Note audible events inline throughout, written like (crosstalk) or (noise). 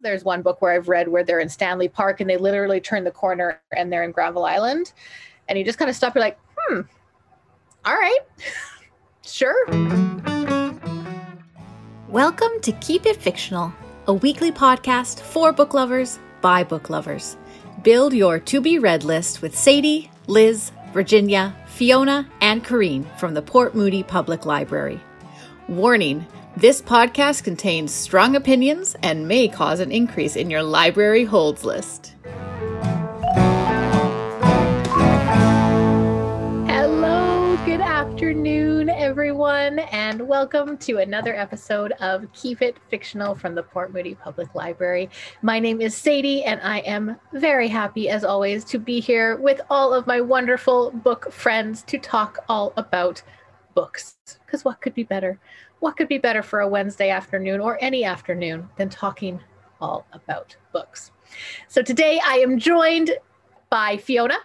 There's one book where I've read where they're in Stanley Park and they literally turn the corner and they're in Granville Island. And you just kind of stop, you're like, hmm, all right, (laughs) sure. Welcome to Keep It Fictional, a weekly podcast for book lovers by book lovers. Build your to be read list with Sadie, Liz, Virginia, Fiona, and Corrine from the Port Moody Public Library. Warning this podcast contains strong opinions and may cause an increase in your library holds list. Hello, good afternoon, everyone, and welcome to another episode of Keep It Fictional from the Port Moody Public Library. My name is Sadie, and I am very happy, as always, to be here with all of my wonderful book friends to talk all about books. Because what could be better? What could be better for a Wednesday afternoon or any afternoon than talking all about books? So today I am joined by Fiona,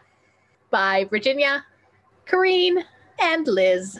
by Virginia, Corrine, and Liz.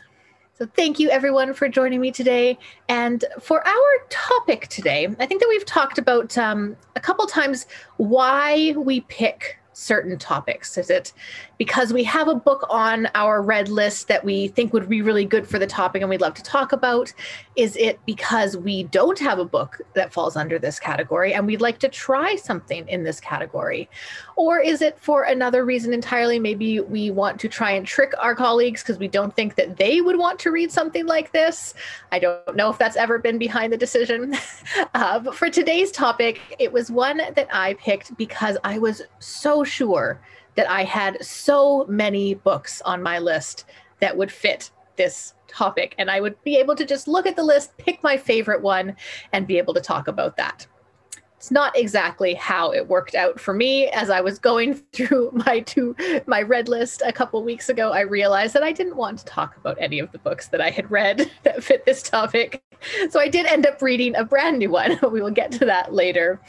So thank you everyone for joining me today. And for our topic today, I think that we've talked about um, a couple times why we pick certain topics? Is it because we have a book on our red list that we think would be really good for the topic and we'd love to talk about? Is it because we don't have a book that falls under this category and we'd like to try something in this category? Or is it for another reason entirely? Maybe we want to try and trick our colleagues because we don't think that they would want to read something like this. I don't know if that's ever been behind the decision. (laughs) uh, but for today's topic, it was one that I picked because I was so sure that I had so many books on my list that would fit this topic. And I would be able to just look at the list, pick my favorite one, and be able to talk about that it's not exactly how it worked out for me as i was going (laughs) through my two my red list a couple weeks ago i realized that i didn't want to talk about any of the books that i had read (laughs) that fit this topic so i did end up reading a brand new one. (laughs) We will get to that later.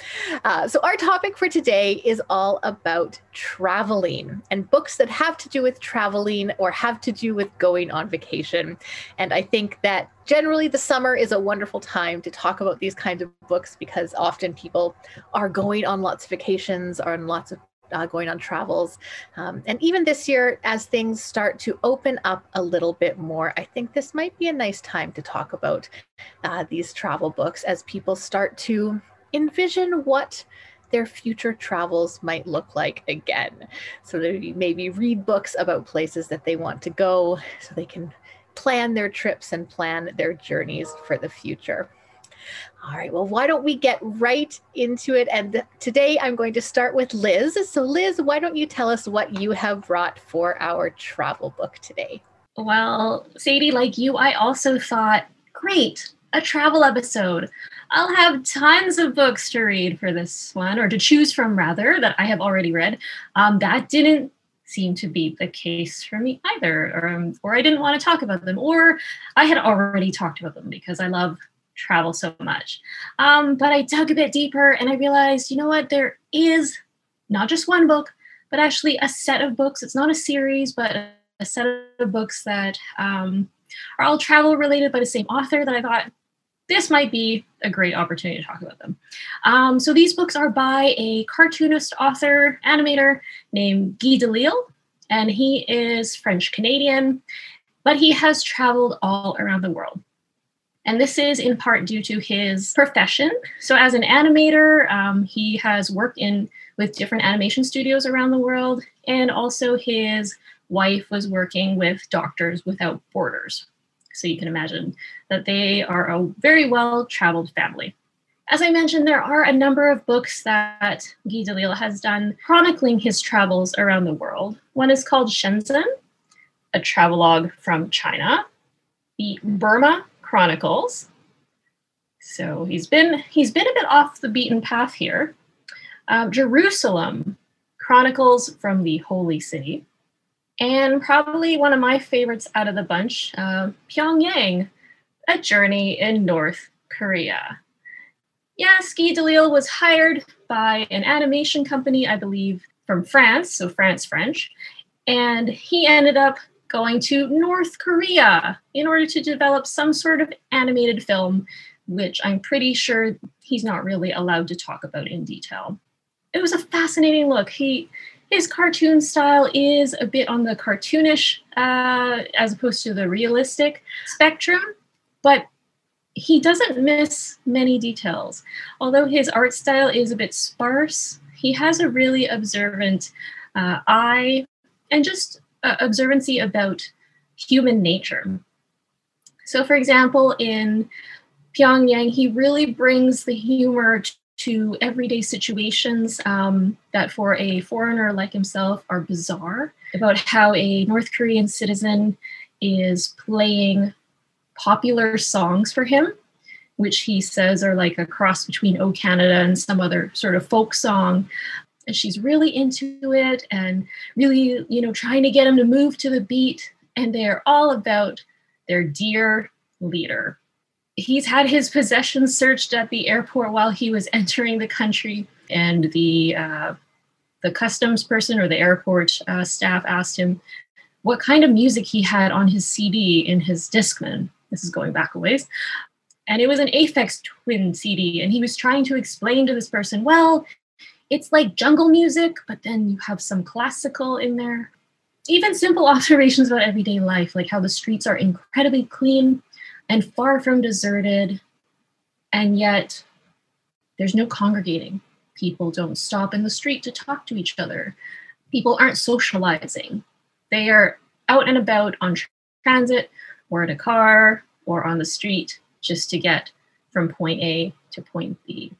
Uh, so our topic for today is all about traveling and books that have to do with traveling or have to do with going on vacation. And i think that generally the summer is a wonderful time to talk about these kinds of books because often people are going on lots of vacations or on lots of uh, going on travels. Um, and even this year, as things start to open up a little bit more, I think this might be a nice time to talk about uh, these travel books as people start to envision what their future travels might look like again. So they maybe read books about places that they want to go so they can plan their trips and plan their journeys for the future. All right, well, why don't we get right into it? And today I'm going to start with Liz. So, Liz, why don't you tell us what you have brought for our travel book today? Well, Sadie, like you, I also thought, great, a travel episode. I'll have tons of books to read for this one, or to choose from, rather, that I have already read. Um, that didn't seem to be the case for me either, or, um, or I didn't want to talk about them, or I had already talked about them because I love travel so much. Um, but I dug a bit deeper and I realized, you know what, there is not just one book, but actually a set of books. It's not a series, but a set of books that um, are all travel related by the same author that I thought this might be a great opportunity to talk about them. Um, so these books are by a cartoonist, author, animator named Guy Delisle, and he is French Canadian, but he has traveled all around the world. And this is in part due to his profession. So, as an animator, um, he has worked in with different animation studios around the world, and also his wife was working with Doctors Without Borders. So you can imagine that they are a very well traveled family. As I mentioned, there are a number of books that Guy Delisle has done chronicling his travels around the world. One is called Shenzhen, a travelogue from China, the Burma Chronicles. So he's been he's been a bit off the beaten path here. Uh, Jerusalem Chronicles from the Holy City, and probably one of my favorites out of the bunch, uh, Pyongyang, a journey in North Korea. Yes, Guy Delisle was hired by an animation company, I believe, from France, so France French, and he ended up going to North Korea in order to develop some sort of animated film which I'm pretty sure he's not really allowed to talk about in detail. It was a fascinating look. He his cartoon style is a bit on the cartoonish uh, as opposed to the realistic spectrum, but he doesn't miss many details. Although his art style is a bit sparse, he has a really observant uh, eye and just uh, observancy about human nature. So, for example, in Pyongyang, he really brings the humor to everyday situations um, that for a foreigner like himself are bizarre about how a North Korean citizen is playing popular songs for him, which he says are like a cross between O Canada and some other sort of folk song. And she's really into it and really, you know, trying to get him to move to the beat. And they're all about their dear leader he's had his possessions searched at the airport while he was entering the country, and the uh, the customs person or the airport uh, staff asked him what kind of music he had on his CD in his Discman. This is going back a ways. And it was an Aphex Twin CD. And he was trying to explain to this person, well, it's like jungle music, but then you have some classical in there. Even simple (laughs) observations about everyday life, like how the streets are incredibly clean, and far from deserted. And yet, there's no congregating. People don't stop in the street to talk to each other. People aren't socializing. They are out and about on transit or in a car or on the street just to get from point A to point B.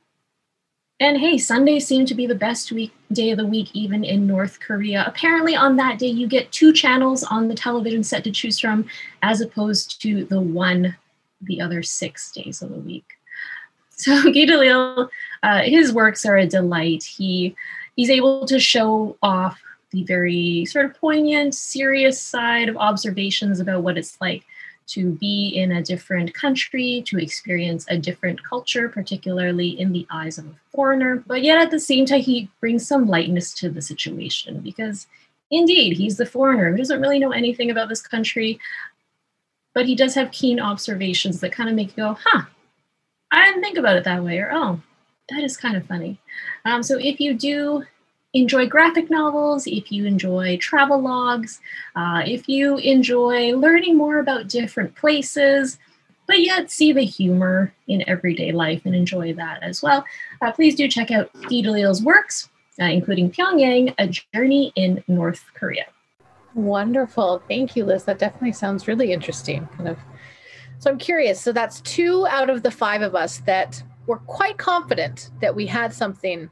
And hey, Sundays seem to be the best week day of the week, even in North Korea. Apparently, on that day, you get two channels on the television set to choose from, as opposed to the one the other six days of the week. (laughs) So Delisle, uh, his works are a delight. He he's able to show off the very sort of poignant, serious side of observations about what it's like to be in a different country, to experience a different culture, particularly in the eyes of a foreigner. But yet at the same time, he brings some lightness to the situation because indeed, he's the foreigner who doesn't really know anything about this country. But he does have keen observations that kind of make you go, huh, I didn't think about it that way, or oh, that is kind of funny. Um, so if you do enjoy graphic novels, if you enjoy travel logs, uh, if you enjoy learning more about different places, but yet see the humor in everyday life and enjoy that as well, uh, please do check out Guy Delisle's works, uh, including Pyongyang, A Journey in North Korea. Wonderful. Thank you, Liz. That definitely sounds really interesting. Kind of. So I'm curious. So that's two out of the five of us that were quite confident that we had something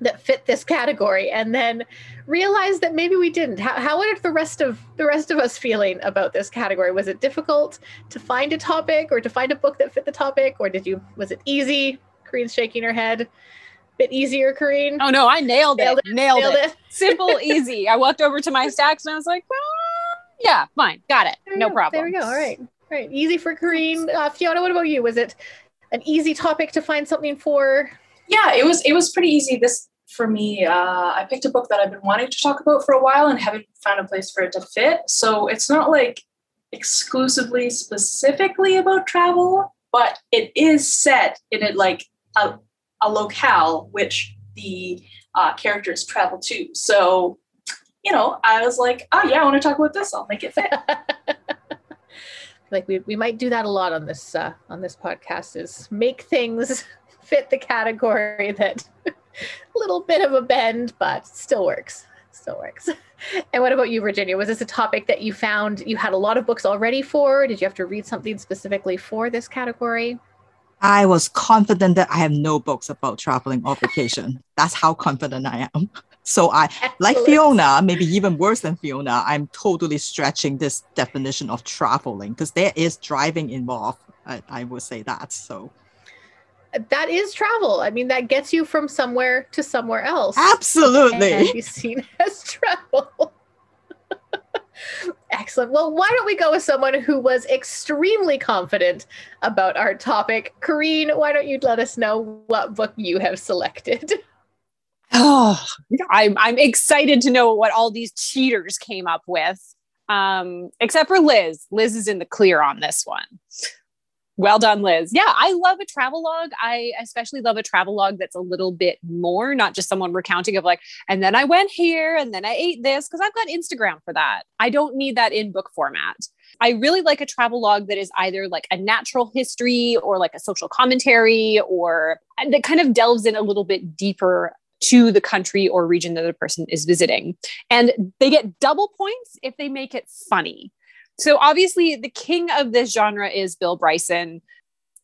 that fit this category and then realized that maybe we didn't. How, how are the rest of the rest of us feeling about this category? Was it difficult to find a topic or to find a book that fit the topic or did you was it easy? Corinne's shaking her head. Bit easier Corinne oh no I nailed, nailed it. it. Nailed, nailed it. it, simple (laughs) easy. I walked over to my stacks and I was like well yeah fine. Got it. No go. problem there we go. all right. All right. Easy for Corinne uh, Fiona what about you? Was it an easy topic to find something for yeah it was it was pretty easy this for me, uh, I picked a book that I've been wanting to talk about for a while and haven't found a place for it to fit. So it's not like exclusively specifically about travel, but it is set in it like a, a locale which the uh, characters travel to. So, you know, I was like, oh yeah, I want to talk about this. I'll make it fit. (laughs) like we, we might do that a lot on this uh, on this podcast is make things fit the category (laughs) that a (laughs) little bit of a bend, but still works. Still works. (laughs) And what about you, Virginia? Was this a topic that you found you had a lot of books already for? Did you have to read something specifically for this category? I was confident that I have no books about traveling or vacation. That's how confident I am. So I, Excellent. like Fiona, maybe even worse than Fiona, I'm totally stretching this definition of traveling because there is driving involved. I, I would say that. So that is travel. I mean, that gets you from somewhere to somewhere else. Absolutely. And be seen (laughs) as travel. (laughs) Excellent. Well, why don't we go with someone who was extremely confident about our topic? Corinne, why don't you let us know what book you have selected? (laughs) Oh, I'm, I'm excited to know what all these cheaters came up with. Um, except for Liz. Liz is in the clear on this one. Well done, Liz. Yeah, I love a travel log. I especially love a travel log that's a little bit more, not just someone recounting of like, and then I went here and then I ate this, because I've got Instagram for that. I don't need that in book format. I really like a travel log that is either like a natural history or like a social commentary or uh, that kind of delves in a little bit deeper to the country or region that the person is visiting. And they get double points if they make it funny. So obviously, the king of this genre is Bill Bryson.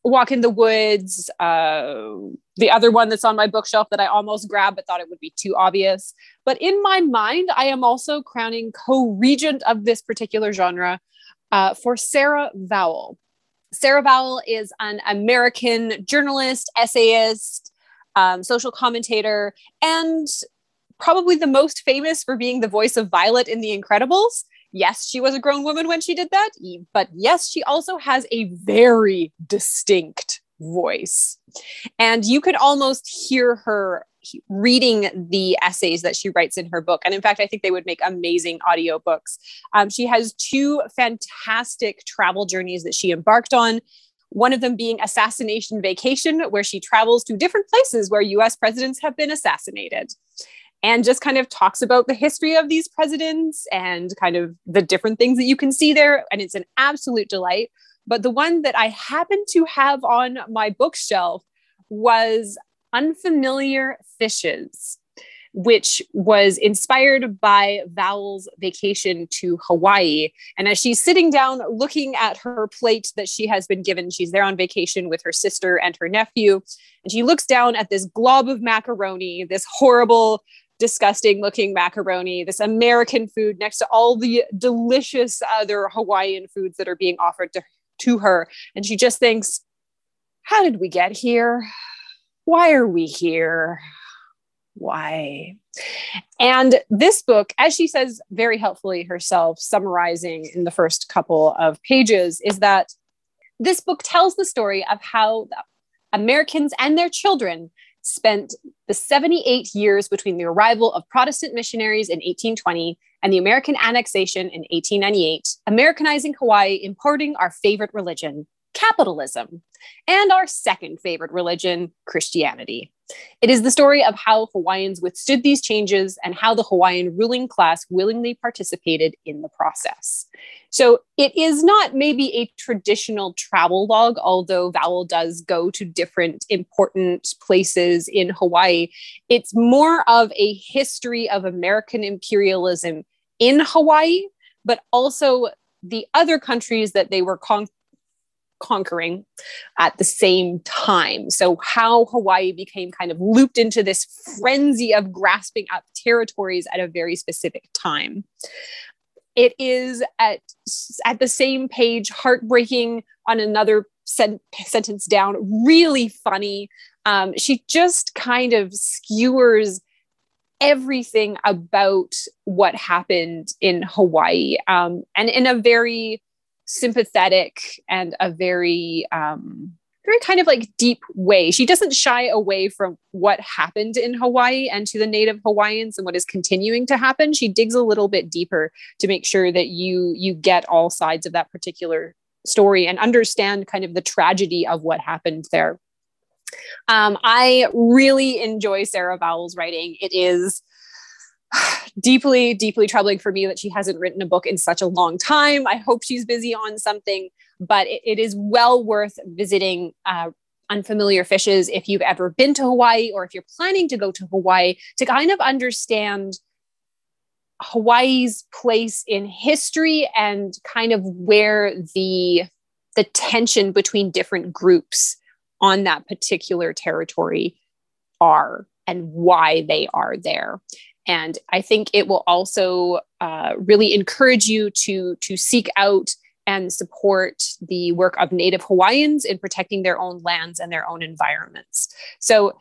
Walk in the Woods, uh, the other one that's on my bookshelf that I almost grabbed but thought it would be too obvious. But in my mind, I am also crowning co regent of this particular genre uh, for Sarah Vowell. Sarah Vowell is an American journalist, essayist, um, social commentator, and probably the most famous for being the voice of Violet in The Incredibles. Yes, she was a grown woman when she did that, but yes, she also has a very distinct voice. And you could almost hear her reading the essays that she writes in her book. And in fact, I think they would make amazing audiobooks. Um, she has two fantastic travel journeys that she embarked on one of them being Assassination Vacation, where she travels to different places where US presidents have been assassinated and just kind of talks about the history of these presidents and kind of the different things that you can see there. And it's an absolute delight. But the one that I happen to have on my bookshelf was Unfamiliar Fishes which was inspired by Vowell's vacation to Hawaii. And as she's sitting down looking at her plate that she has been given, she's there on vacation with her sister and her nephew. And she looks down at this glob of macaroni, this horrible, disgusting looking macaroni, this American food next to all the delicious other Hawaiian foods that are being offered to, to her. And she just thinks, how did we get here? Why are we here? why? And this book, as she says very helpfully herself, summarizing in the first couple of pages, is that this book tells the story of how Americans and their children spent the 78 years between the arrival of Protestant missionaries in 1820 and the American annexation in 1898, Americanizing Hawaii, importing our favorite religion, capitalism, and our second favorite religion, Christianity. It is the story of how Hawaiians withstood these changes and how the Hawaiian ruling class willingly participated in the process. So it is not maybe a traditional travel log, although Vowell does go to different important places in Hawaii. It's more of a history of American imperialism in Hawaii, but also the other countries that they were con- conquering at the same time. So, how Hawaii became kind of looped into this frenzy of grasping up territories at a very specific time. It is at, at the same page, heartbreaking on another sen- sentence down, really funny. Um, she just kind of skewers everything about what happened in Hawaii um, and in a very sympathetic and a very um, very kind of like deep way. She doesn't shy away from what happened in Hawaii and to the native Hawaiians and what is continuing to happen. She digs a little bit deeper to make sure that you you get all sides of that particular story and understand kind of the tragedy of what happened there. Um, I really enjoy Sarah Vowell's writing. It is (sighs) deeply, deeply troubling for me that she hasn't written a book in such a long time. I hope she's busy on something, but it, it is well worth visiting uh, unfamiliar fishes if you've ever been to Hawaii or if you're planning to go to Hawaii to kind of understand Hawaii's place in history and kind of where the the tension between different groups on that particular territory are and why they are there and i think it will also uh, really encourage you to to seek out and support the work of native hawaiians in protecting their own lands and their own environments so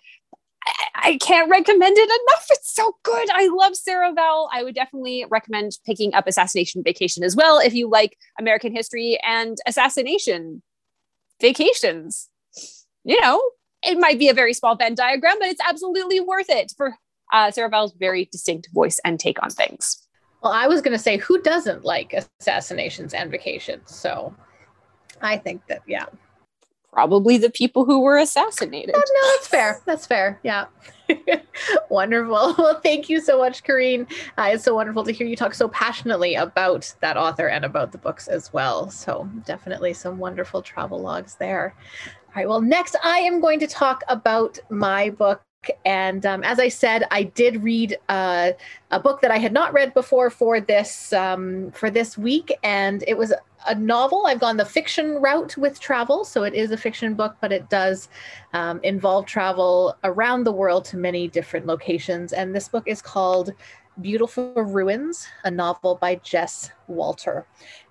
I can't recommend it enough. It's so good. I love Sarah Vowell. I would definitely recommend picking up Assassination Vacation as well if you like American history and assassination vacations. You know, it might be a very small Venn diagram, but it's absolutely worth it for uh, Sarah Vowell's very distinct voice and take on things. Well, I was going to say, who doesn't like assassinations and vacations? So I think that, yeah. probably the people who were assassinated. Uh, no, that's fair. That's fair. Yeah. (laughs) wonderful. (laughs) Well, thank you so much, Corinne. Uh, it's so wonderful to hear you talk so passionately about that author and about the books as well. So, definitely some wonderful travel logs there. All right. Well, next, I am going to talk about my book and um, as I said, I did read uh, a book that I had not read before for this um, for this week, and it was a novel. I've gone the fiction route with travel, so it is a fiction book, but it does um, involve travel around the world to many different locations. And this book is called Beautiful Ruins, a novel by Jess Walter.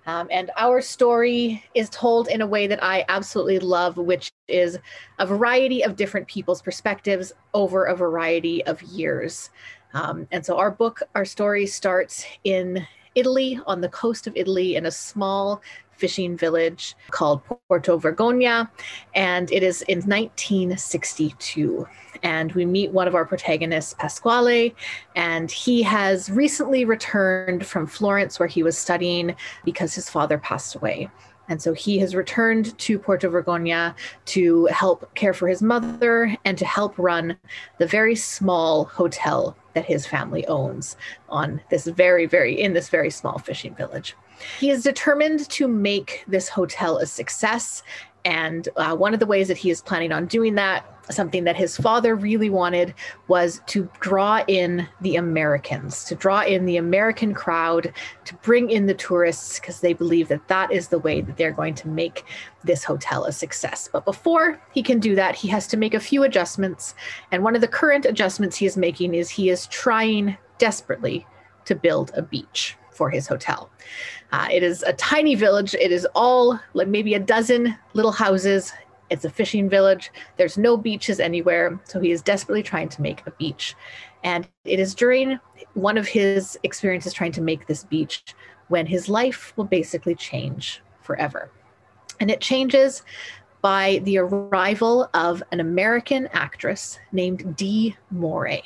Um, and our story is told in a way that I absolutely love, which is a variety of different people's perspectives over a variety of years. Um, and so our book, our story starts in Italy, on the coast of Italy, in a small fishing village called Porto Vergogna, and it is in 1962. And we meet one of our protagonists, Pasquale, and he has recently returned from Florence, where he was studying because his father passed away. And so he has returned to Porto Vergogna to help care for his mother and to help run the very small hotel that his family owns on this very, very, in this very small fishing village. He is determined to make this hotel a success. And uh, one of the ways that he is planning on doing that, something that his father really wanted, was to draw in the Americans, to draw in the American crowd, to bring in the tourists, because they believe that that is the way that they're going to make this hotel a success. But before he can do that, he has to make a few adjustments. And one of the current adjustments he is making is he is trying desperately to build a beach for his hotel. Uh, it is a tiny village. It is all like maybe a dozen little houses. It's a fishing village. There's no beaches anywhere. So he is desperately trying to make a beach. And it is during one of his experiences trying to make this beach when his life will basically change forever. And it changes by the arrival of an American actress named Dee Moray.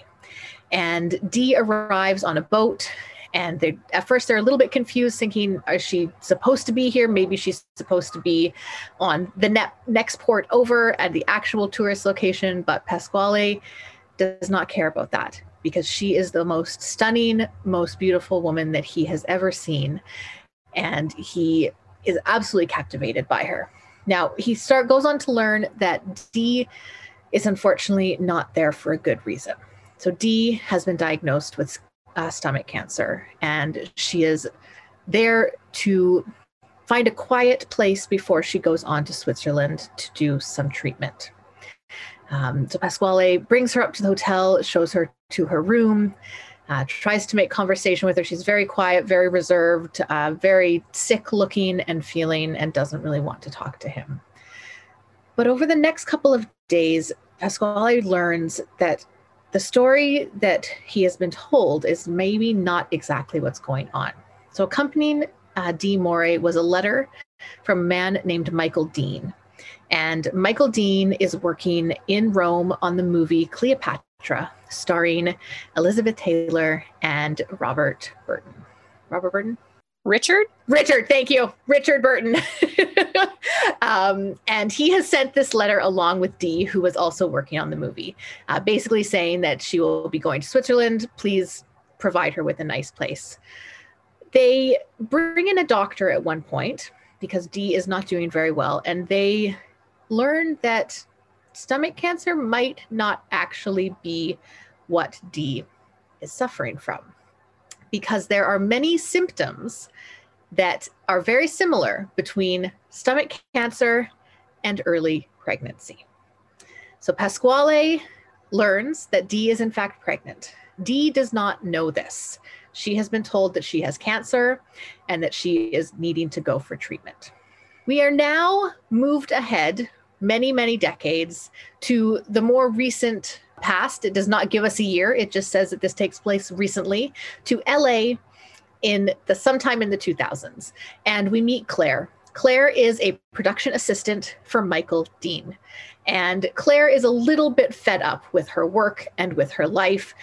And Dee arrives on a boat and they at first they're a little bit confused thinking is she supposed to be here? Maybe she's supposed to be on the ne- next port over at the actual tourist location but pasquale does not care about that because she is the most stunning most beautiful woman that he has ever seen. And he is absolutely captivated by her. Now he start goes on to learn that Dee is unfortunately not there for a good reason. So Dee has been diagnosed with uh, stomach cancer, and she is there to find a quiet place before she goes on to Switzerland to do some treatment. Um, so Pasquale brings her up to the hotel, shows her to her room, uh, tries to make conversation with her. She's very quiet, very reserved, uh, very sick looking and feeling, and doesn't really want to talk to him. But over the next couple of days, Pasquale learns that the story that he has been told is maybe not exactly what's going on. So, accompanying uh, Dee Moray was a letter from a man named Michael Dean. And Michael Dean is working in Rome on the movie Cleopatra, starring Elizabeth Taylor and Robert Burton. Robert Burton? Richard? Richard, thank you. Richard Burton. (laughs) um, and he has sent this letter along with Dee, who was also working on the movie, uh, basically saying that she will be going to Switzerland. Please provide her with a nice place. They bring in a doctor at one point because Dee is not doing very well, and they learn that stomach cancer might not actually be what Dee is suffering from because there are many symptoms that are very similar between stomach cancer and early pregnancy. So Pasquale learns that Dee is in fact pregnant. Dee does not know this. She has been told that she has cancer and that she is needing to go for treatment. We are now moved ahead many, many decades to the more recent past. It does not give us a year. It just says that this takes place recently to LA in the sometime in the 2000s. And we meet Claire. Claire is a production assistant for Michael Dean. And Claire is a little bit fed up with her work and with her life.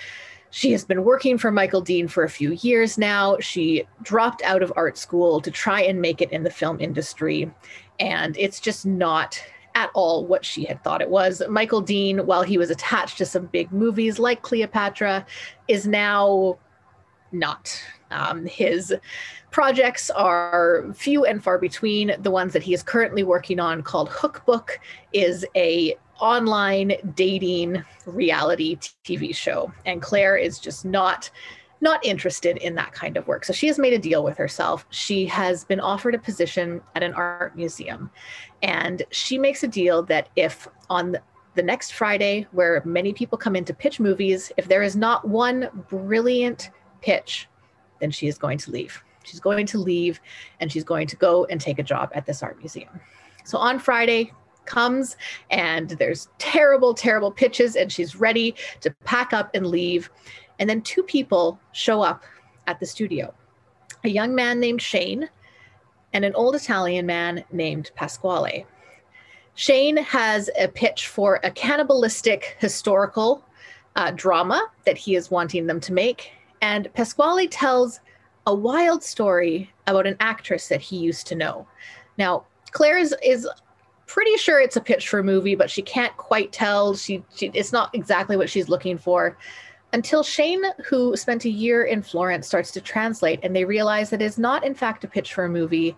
She has been working for Michael Dean for a few years now. She dropped out of art school to try and make it in the film industry. And it's just not at all what she had thought it was. Michael Dean, while he was attached to some big movies like Cleopatra, is now not. Um, his projects are few and far between. The ones that he is currently working on, called Hookbook, is a online dating reality TV show, and Claire is just not not interested in that kind of work. So she has made a deal with herself. She has been offered a position at an art museum, and she makes a deal that if on the next Friday, where many people come in to pitch movies, if there is not one brilliant pitch, then she is going to leave. She's going to leave and she's going to go and take a job at this art museum. So on Friday comes and there's terrible, terrible pitches, and she's ready to pack up and leave. And then two people show up at the studio a young man named Shane and an old Italian man named Pasquale. Shane has a pitch for a cannibalistic historical uh, drama that he is wanting them to make. And Pasquale tells a wild story about an actress that he used to know. Now, Claire is, is pretty sure it's a pitch for a movie, but she can't quite tell. She, she it's not exactly what she's looking for until Shane, who spent a year in Florence, starts to translate, and they realize that it is not, in fact, a pitch for a movie.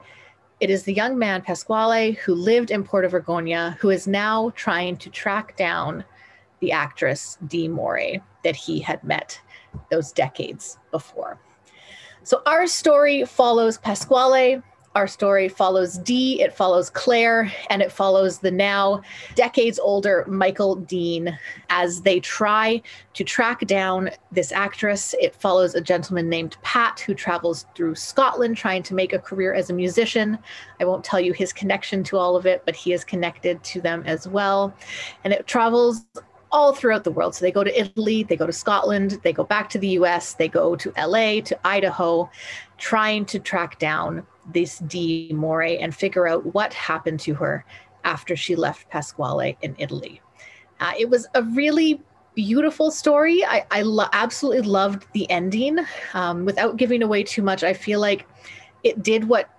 It is the young man Pasquale who lived in Porto Vergogna, who is now trying to track down the actress Dee Moray that he had met those decades before. So our story follows Pasquale. Our story follows Dee, it follows Claire, and it follows the now decades older Michael Dean as they try to track down this actress. It follows a gentleman named Pat who travels through Scotland trying to make a career as a musician. I won't tell you his connection to all of it, but he is connected to them as well. And it travels all throughout the world. So they go to Italy, they go to Scotland, they go back to the US, they go to LA, to Idaho, trying to track down this Dee Moray and figure out what happened to her after she left Pasquale in Italy. Uh, it was a really beautiful story. I, I lo- absolutely loved the ending. Um, without giving away too much, I feel like it did what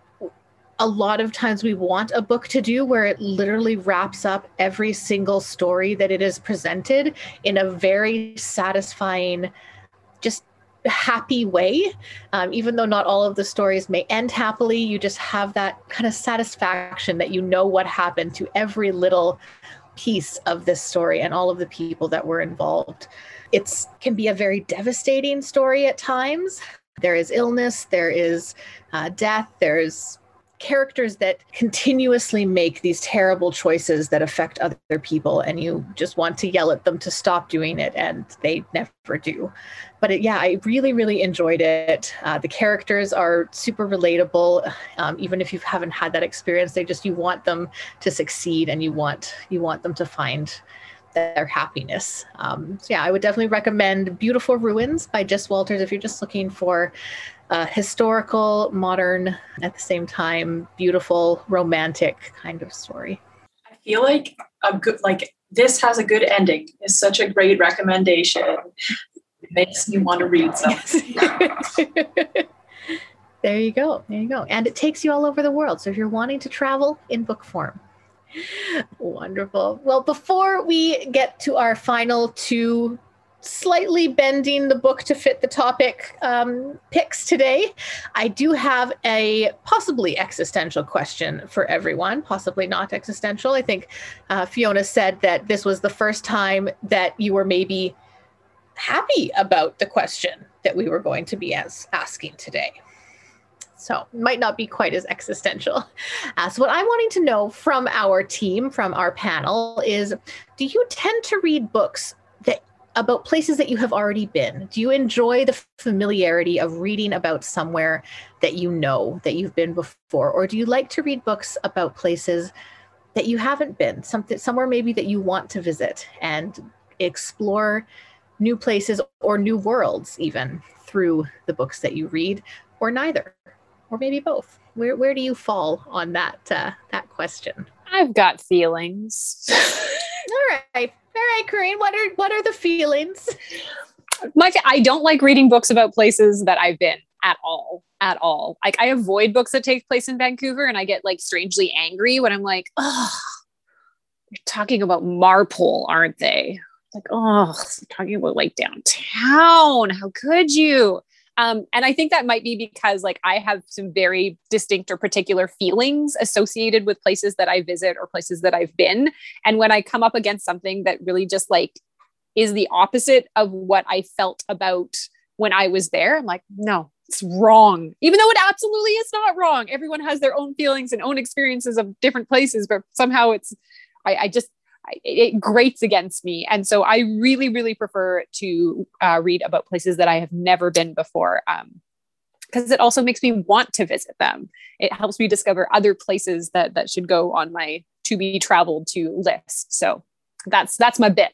a lot of times we want a book to do where it literally wraps up every single story that it is presented in a very satisfying just happy way um, even though not all of the stories may end happily you just have that kind of satisfaction that you know what happened to every little piece of this story and all of the people that were involved. It can be a very devastating story at times. There is illness there is uh, death there's characters that continuously make these terrible choices that affect other people and you just want to yell at them to stop doing it and they never do. But it, yeah i really really enjoyed it. Uh, the characters are super relatable. Um, even if you haven't had that experience they just you want them to succeed and you want you want them to find their happiness. Um, so yeah, I would definitely recommend Beautiful Ruins by Jess Walters if you're just looking for a historical, modern, at the same time, beautiful, romantic kind of story. I feel like a good like this has a good ending. It's such a great recommendation. It makes me want to read something. (laughs) there you go. There you go. And it takes you all over the world. So if you're wanting to travel in book form, Wonderful. Well, before we get to our final two slightly bending the book to fit the topic um, picks today, I do have a possibly existential question for everyone, possibly not existential. I think uh, Fiona said that this was the first time that you were maybe happy about the question that we were going to be as asking today. So might not be quite as existential. (laughs) Uh, so what I'm wanting to know from our team, from our panel, is do you tend to read books about places that you have already been? Do you enjoy the familiarity of reading about somewhere that you know that you've been before, or do you like to read books about places that you haven't been, something somewhere maybe that you want to visit and explore new places or new worlds even through the books that you read, or neither? or maybe both. Where where do you fall on that uh, that question? I've got feelings. (laughs) all right, right, Corinne. What are what are the feelings? My I don't like reading books about places that I've been at all at all. Like I avoid books that take place in Vancouver, and I get like strangely angry when I'm like, oh, You're talking about Marpole, aren't they? Like, oh, talking about like downtown. How could you? Um, and I think that might be because like I have some very distinct or particular feelings associated with places that I visit or places that I've been. And when I come up against something that really just like is the opposite of what I felt about when I was there, I'm like, no, it's wrong. Even though it absolutely is not wrong. Everyone has their own feelings and own experiences of different places, but somehow it's, I, I just, it grates against me. And so I really, really prefer to uh, read about places that I have never been before. Um, because it also makes me want to visit them. It helps me discover other places that that should go on my to be traveled to list. So that's that's my bit.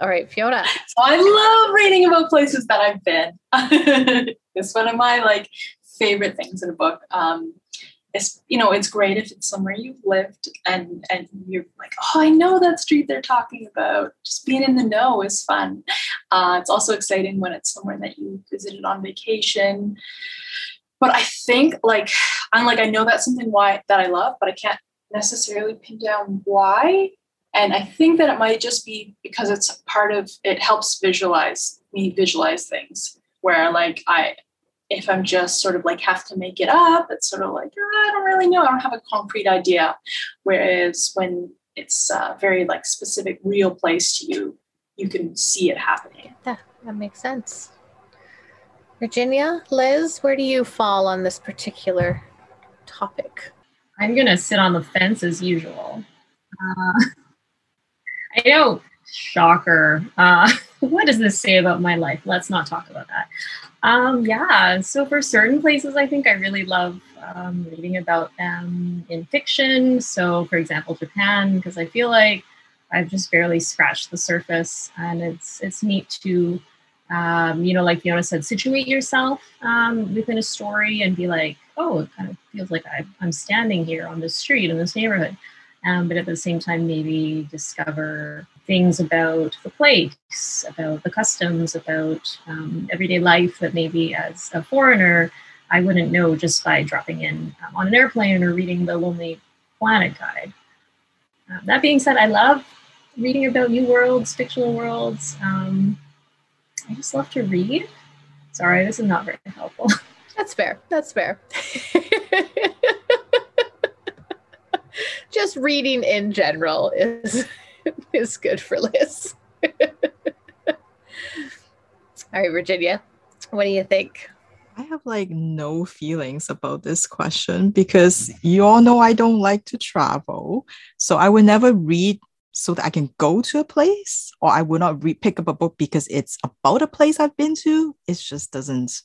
All right, Fiona. So I love reading about places that I've been. (laughs) it's one of my like favorite things in a book. Um, it's you know it's great if it's somewhere you've lived and and you're like oh i know that street they're talking about. Just being in the know is fun. Uh, it's also exciting when it's somewhere that you visited on vacation. But i think like i'm like i know that's something why that i love but i can't necessarily pin down why. And i think that it might just be because it's part of it helps visualize me visualize things where like i if I'm just sort of like have to make it up, it's sort of like, oh, I don't really know. I don't have a concrete idea. Whereas when it's a very like specific, real place to you, you can see it happening. Yeah, that makes sense. Virginia, Liz, where do you fall on this particular topic? I'm going to sit on the fence as usual. Uh, (laughs) I know, shocker. Uh, (laughs) what does this say about my life? Let's not talk about that. Um, yeah, so for certain places, I think I really love um, reading about them in fiction. So, for example, Japan, because I feel like I've just barely scratched the surface, and it's it's neat to, um, you know, like Fiona said, situate yourself um, within a story and be like, oh, it kind of feels like I, I'm standing here on this street in this neighborhood um, but at the same time, maybe discover things about the place, about the customs, about um, everyday life that maybe as a foreigner I wouldn't know just by dropping in um, on an airplane or reading the Lonely Planet guide. Uh, that being said, I love reading about new worlds, fictional worlds. Um, I just love to read. Sorry, this is not very helpful. (laughs) That's fair. That's fair. (laughs) just reading in general is (laughs) is good for Liz. (laughs) All right, Virginia, what do you think? I have like no feelings about this question because you all know I don't like to travel. So I will never read so that I can go to a place, or I will not read pick up a book because it's about a place I've been to. It just doesn't.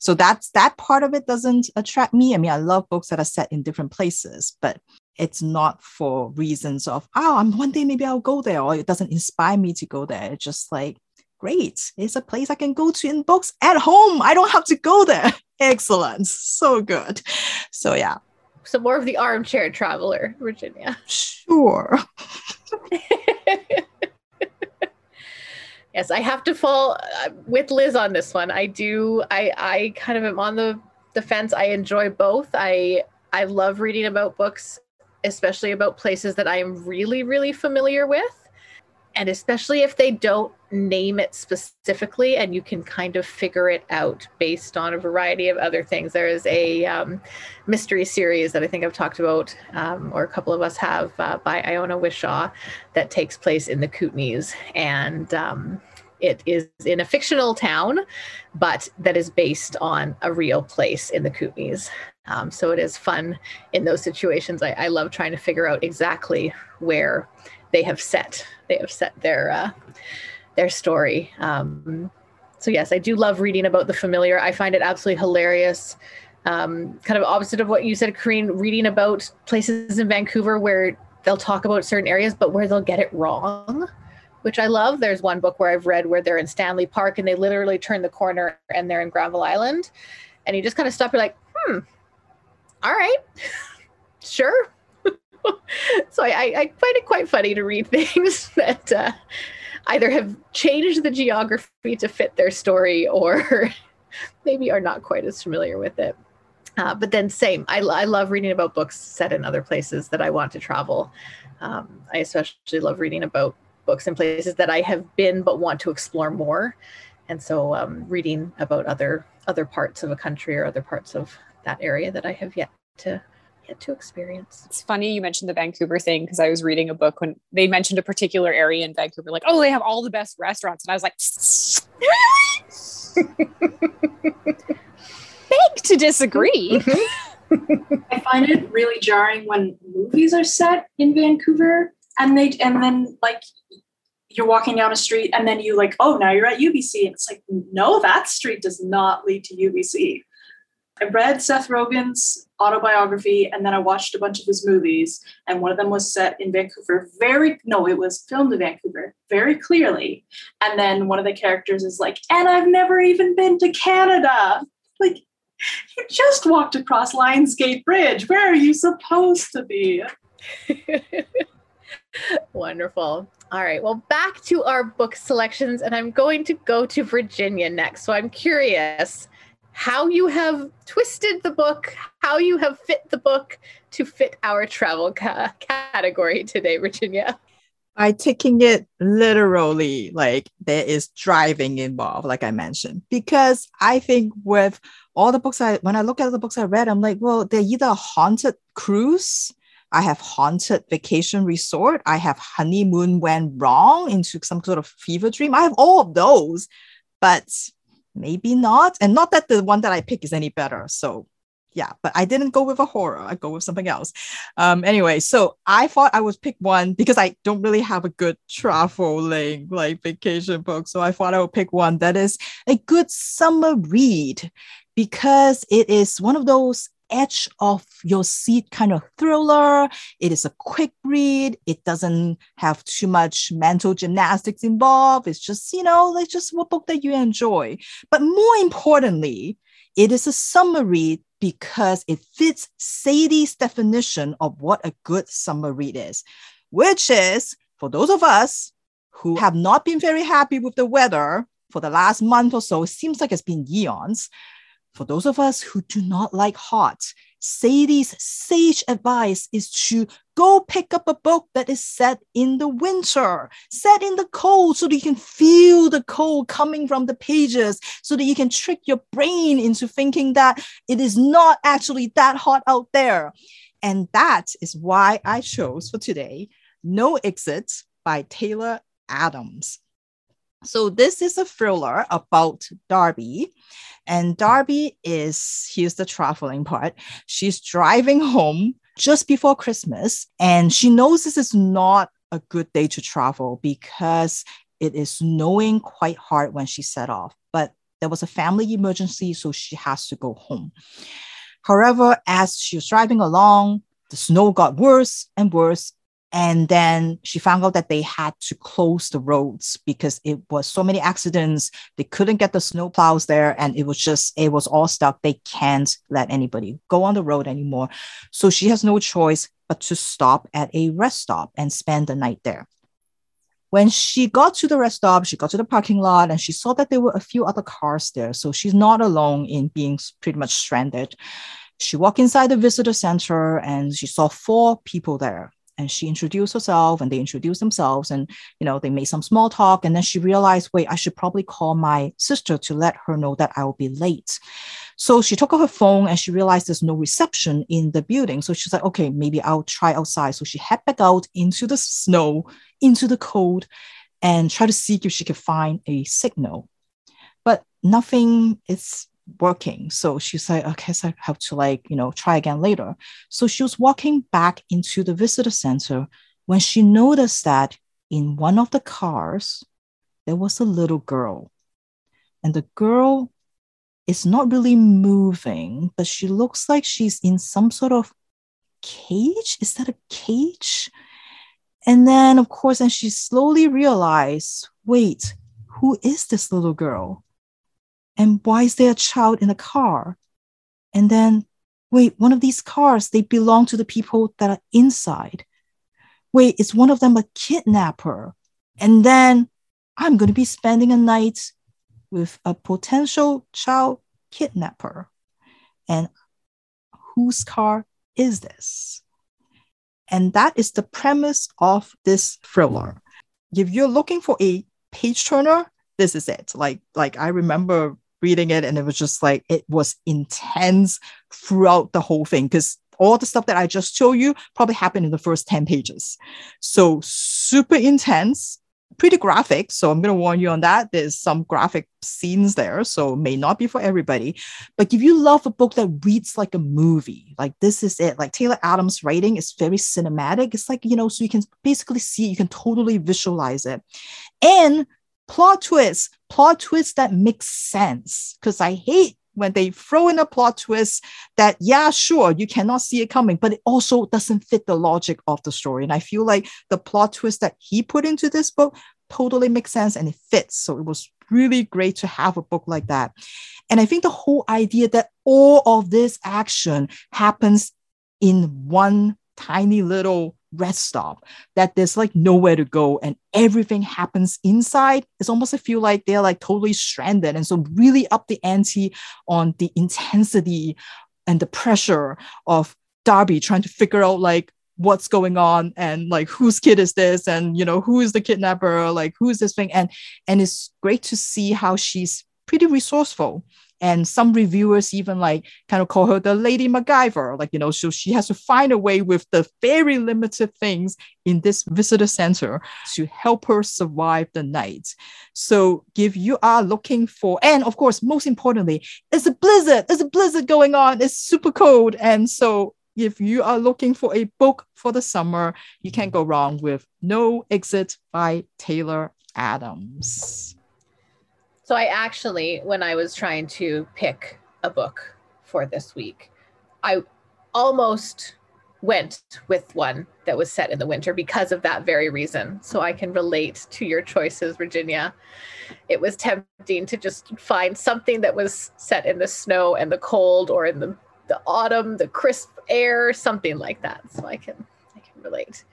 So that's that part of it doesn't attract me. I mean, I love books that are set in different places, but it's not for reasons of oh i'm one day maybe i'll go there or it doesn't inspire me to go there. It's just like great it's a place i can go to in books at home. I don't have to go there. (laughs) Excellent. So good. So yeah. So more of the armchair traveler virginia. Sure. (laughs) Yes i have to fall uh, with liz on this one. I do i i kind of am on the the fence. I enjoy both. I i love reading about books especially about places that I am really, really familiar with. And especially if they don't name it specifically and you can kind of figure it out based on a variety of other things. There is a um, mystery series that I think I've talked about, um, or a couple of us have, uh, by Iona Whishaw that takes place in the Kootenays. And um, it is in a fictional town, but that is based on a real place in the Kootenays. Um, so it is fun in those situations. I, I, love trying to figure out exactly where they have set they have set their uh, their story. Um, so yes, I do love reading about the familiar. I find it absolutely hilarious. Um, kind of opposite of what you said, Corinne, reading about places in Vancouver where they'll talk about certain areas, but where they'll get it wrong, which I love. There's one book where I've read where they're in Stanley Park and they literally turn the corner and they're in Granville Island. And you just kind of stop, you're like, hmm, all right, sure. (laughs) so I, I, find it quite funny to read (laughs) things that uh, either have changed the geography to fit their story or (laughs) maybe are not quite as familiar with it. Uh, but then same, I, I love reading about books set in other places that I want to travel. Um, I especially love reading about books in places that I have been but want to explore more. And so um, reading about other other parts of a country or other parts of that area that I have yet to get to experience. It's funny you mentioned the Vancouver thing because I was reading a book when they mentioned a particular area in Vancouver, like, oh, they have all the best restaurants. And I was like, (laughs) beg to disagree. Mm-hmm. (laughs) I find it really jarring when movies are set in Vancouver and they and then like you're walking down a street and then you like, oh, now you're at UBC. And it's like, no, that street does not lead to UBC. I read Seth Rogen's autobiography and then I watched a bunch of his movies. And one of them was set in Vancouver, very, no, it was filmed in Vancouver very clearly. And then one of the characters is like, and I've never even been to Canada. Like, you just walked across Lionsgate Bridge. Where are you supposed to be? (laughs) Wonderful. All right. Well, back to our book selections, and I'm going to go to Virginia next. So I'm curious how you have twisted the book, how you have fit the book to fit our travel ca- category today, Virginia. By taking it literally, like there is driving involved, like I mentioned, because I think with all the books I, when I look at the books I read, I'm like, well, they're either haunted cruise I have haunted vacation resort. I have honeymoon went wrong into some sort of fever dream. I have all of those, but maybe not. And not that the one that I pick is any better. So yeah, but I didn't go with a horror. I go with something else. Um, anyway, so I thought I would pick one because I don't really have a good traveling like vacation book. So I thought I would pick one that is a good summer read because it is one of those edge of your seat kind of thriller. It is a quick read. It doesn't have too much mental gymnastics involved. It's just, you know, like just a book that you enjoy. But more importantly, it is a summary because it fits Sadie's definition of what a good summer read is, which is for those of us who have not been very happy with the weather for the last month or so, it seems like it's been eons. For those of us who do not like hot, Sadie's sage advice is to go pick up a book that is set in the winter, set in the cold, so that you can feel the cold coming from the pages, so that you can trick your brain into thinking that it is not actually that hot out there. And that is why I chose for today No Exit by Taylor Adams. So, this is a thriller about Darby. And Darby is, here's the traveling part. She's driving home just before Christmas, and she knows this is not a good day to travel because it is snowing quite hard when she set off. But there was a family emergency, so she has to go home. However, as she was driving along, the snow got worse and worse and then she found out that they had to close the roads because it was so many accidents. They couldn't get the snow plows there, and it was just, it was all stuck. They can't let anybody go on the road anymore. So she has no choice but to stop at a rest stop and spend the night there. When she got to the rest stop, she got to the parking lot and she saw that there were a few other cars there. So she's not alone in being pretty much stranded. She walked inside the visitor center and she saw four people there and she introduced herself and they introduced themselves and you know they made some small talk and then she realized wait i should probably call my sister to let her know that i will be late. So she took out her phone and she realized there's no reception in the building. So she's like okay maybe i'll try outside. So she head back out into the snow into the cold and try to see if she could find a signal. But nothing is working. So she's like, okay, so I have to like, you know, try again later. So she was walking back into the visitor center when she noticed that in one of the cars, there was a little girl. And the girl is not really moving, but she looks like she's in some sort of cage. Is that a cage? And then, of course, and she slowly realized wait, who is this little girl? And why is there a child in a car? And then, wait, one of these cars, they belong to the people that are inside. Wait, is one of them a kidnapper? And then I'm going to be spending a night with a potential child kidnapper. And whose car is this? And that is the premise of this thriller. If you're looking for a page turner, this is it. Like, like I remember reading it and it was just like it was intense throughout the whole thing because all the stuff that I just showed you probably happened in the first 10 pages. So super intense, pretty graphic. So I'm going to warn you on that. There's some graphic scenes there, so may not be for everybody. But if you love a book that reads like a movie, like this is it. Like Taylor Adams' writing is very cinematic. It's like, you know, so you can basically see, you can totally visualize it. And plot twists, plot twists that make sense. Because I hate when they throw in a plot twist that, yeah, sure, you cannot see it coming, but it also doesn't fit the logic of the story. And I feel like the plot twist that he put into this book totally makes sense and it fits. So it was really great to have a book like that. And I think the whole idea that all of this action happens in one tiny little rest stop that there's like nowhere to go and everything happens inside. It's almost I feel like they're like totally stranded. And so really up the ante on the intensity and the pressure of darby trying to figure out like what's going on and like whose kid is this and you know who is the kidnapper like who's this thing? And and it's great to see how she's pretty resourceful and some reviewers even like kind of call her the lady MacGyver, like, you know, so she has to find a way with the very limited things in this visitor center to help her survive the night. So if you are looking for, and of course, most importantly, it's a blizzard, it's a blizzard going on, it's super cold. And so if you are looking for a book for the summer, you can't go wrong with No Exit by Taylor Adams. So I actually, when I was trying to pick a book for this week, I almost went with one that was set in the winter because of that very reason. So I can relate to your choices, Virginia. It was tempting to just find something that was set in the snow and the cold or in the, the autumn, the crisp air, something like that. So I can I can relate.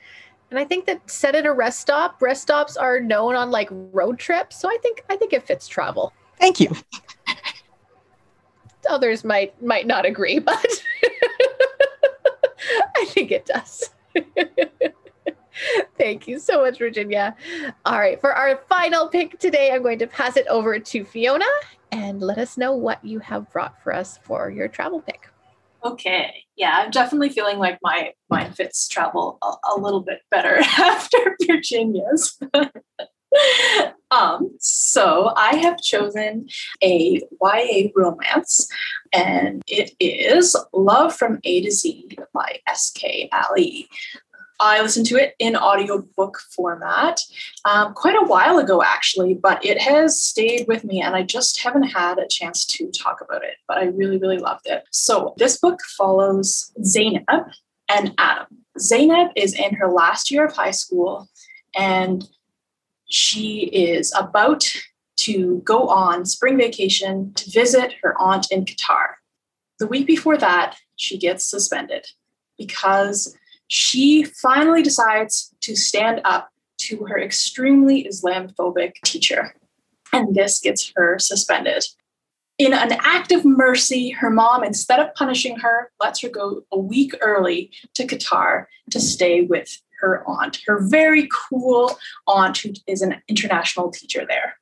And I think that set at a rest stop, rest stops are known on like road trips. So I think I think it fits travel. Thank you. (laughs) Others might might not agree, but (laughs) I think it does. (laughs) Thank you so much, Virginia. All right, for our final pick today, I'm going to pass it over to Fiona and let us know what you have brought for us for your travel pick. Okay. Yeah, I'm definitely feeling like my mind fits travel a, a little bit better (laughs) after Virginia's. (laughs) um, so I have chosen a YA romance, and it is Love from A to Z by S.K. Ali. I listened to it in audiobook format um, quite a while ago, actually, but it has stayed with me and I just haven't had a chance to talk about it. But I really, really loved it. So, this book follows Zainab and Adam. Zainab is in her last year of high school and she is about to go on spring vacation to visit her aunt in Qatar. The week before that, she gets suspended because she finally decides to stand up to her extremely Islamophobic teacher. And this gets her suspended. In an act of mercy, her mom, instead of punishing her, lets her go a week early to Qatar to stay with her aunt, her very cool aunt who is an international teacher there.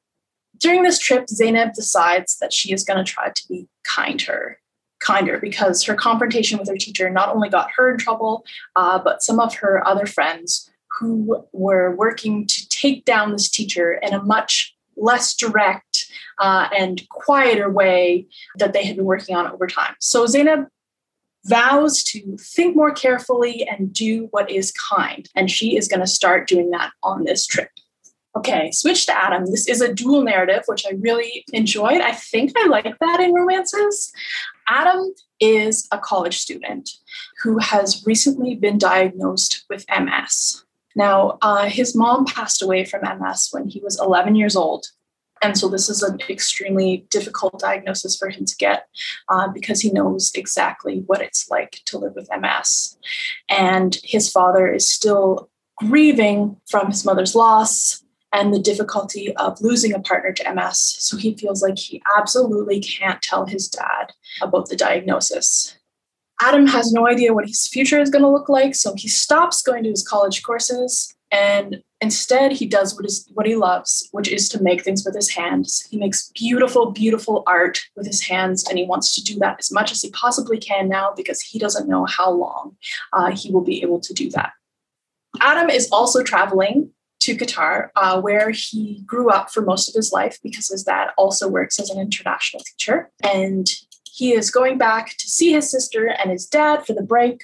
During this trip, Zainab decides that she is going to try to be kind to her kinder because her confrontation with her teacher not only got her in trouble, uh, but some of her other friends who were working to take down this teacher in a much less direct uh, and quieter way that they had been working on over time. So Zainab vows to think more carefully and do what is kind. And she is going to start doing that on this trip. Okay, switch to Adam. This is a dual narrative, which I really enjoyed. I think I like that in romances. Adam is a college student who has recently been diagnosed with MS. Now, uh, his mom passed away from MS when he was 11 years old. And so, this is an extremely difficult diagnosis for him to get uh, because he knows exactly what it's like to live with MS. And his father is still grieving from his mother's loss and the difficulty of losing a partner to MS. So he feels like he absolutely can't tell his dad about the diagnosis. Adam has no idea what his future is going to look like, so he stops going to his college courses and instead he does what is what he loves, which is to make things with his hands. He makes beautiful, beautiful art with his hands, and he wants to do that as much as he possibly can now because he doesn't know how long uh, he will be able to do that. Adam is also traveling to Qatar, uh, where he grew up for most of his life because his dad also works as an international teacher. And he is going back to see his sister and his dad for the break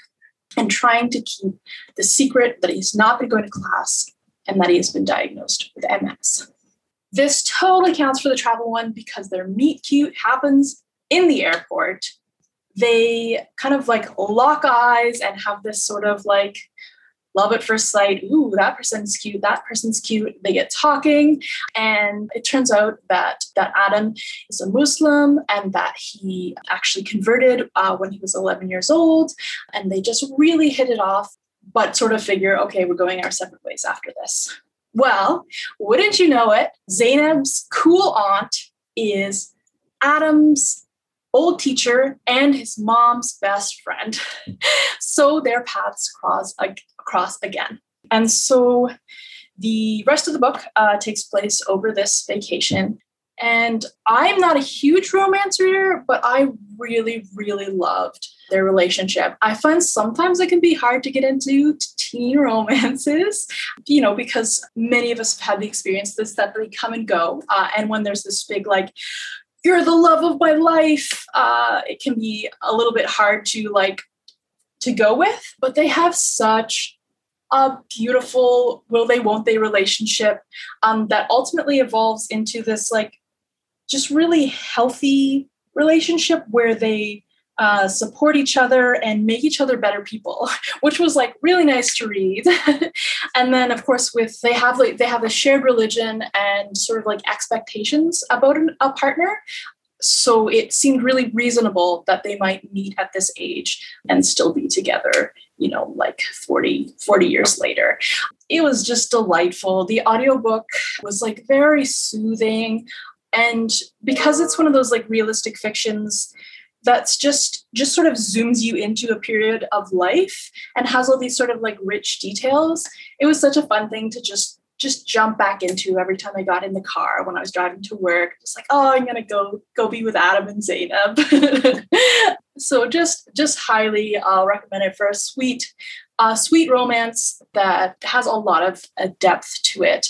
and trying to keep the secret that he's not been going to class and that he has been diagnosed with MS. This totally counts for the travel one because their meet cute happens in the airport. They kind of like lock eyes and have this sort of like love at first sight. Ooh, that person's cute. That person's cute. They get talking, and it turns out that that Adam is a Muslim and that he actually converted uh, when he was 11 years old. And they just really hit it off, but sort of figure, okay, we're going our separate ways after this. Well, wouldn't you know it? Zainab's cool aunt is Adam's old teacher and his mom's best friend. (laughs) so their paths cross, cross again. And so the rest of the book uh, takes place over this vacation. And I'm not a huge romance reader, but I really, really loved their relationship. I find sometimes it can be hard to get into teen (laughs) romances, you know, because many of us have had the experience this that they come and go. Uh, and when there's this big, like, you're the love of my life, uh, it can be a little bit hard to like to go with. But they have such a beautiful will they won't they relationship um, that ultimately evolves into this like just really healthy relationship where they uh, support each other and make each other better people, (laughs) which was like really nice to read. (laughs) and then, of course, with they have like they have a shared religion and sort of like expectations about an, a partner. So it seemed really reasonable that they might meet at this age and still be together you know like 40 40 years later it was just delightful the audiobook was like very soothing and because it's one of those like realistic fictions that's just just sort of zooms you into a period of life and has all these sort of like rich details it was such a fun thing to just just jump back into every time I got in the car when I was driving to work. Just like, oh, I'm gonna go go be with Adam and Zainab. (laughs) so just just highly uh, recommend it for a sweet, uh, sweet romance that has a lot of uh, depth to it.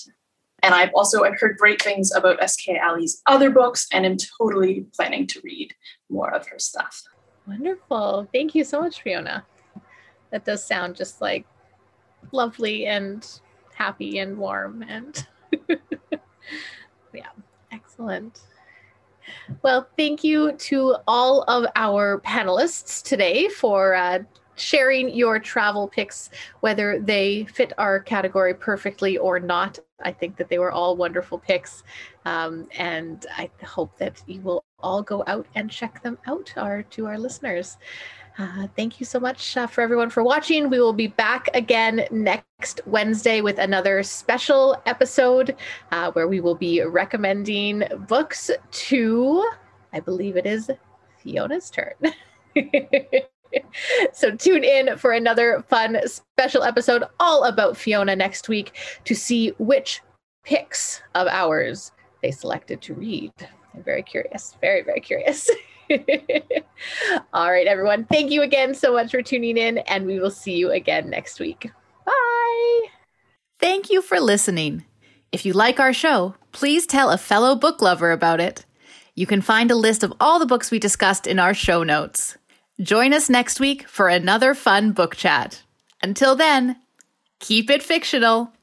And I've also I've heard great things about S.K. Ali's other books, and am totally planning to read more of her stuff. Wonderful. Thank you so much, Fiona. That does sound just like lovely and happy and warm and (laughs) yeah, excellent. Well, thank you to all of our panelists today for uh, sharing your travel picks, whether they fit our category perfectly or not. I think that they were all wonderful picks. Um, and I hope that you will all go out and check them out our, to our listeners. Uh, thank you so much uh, for everyone for watching. We will be back again next Wednesday with another special episode uh, where we will be recommending books to, I believe it is Fiona's turn. (laughs) so tune in for another fun special episode all about Fiona next week to see which picks of ours they selected to read. I'm very curious, very, very curious. (laughs) All right, everyone. Thank you again so much for tuning in, and we will see you again next week. Bye. Thank you for listening. If you like our show, please tell a fellow book lover about it. You can find a list of all the books we discussed in our show notes. Join us next week for another fun book chat. Until then, keep it fictional.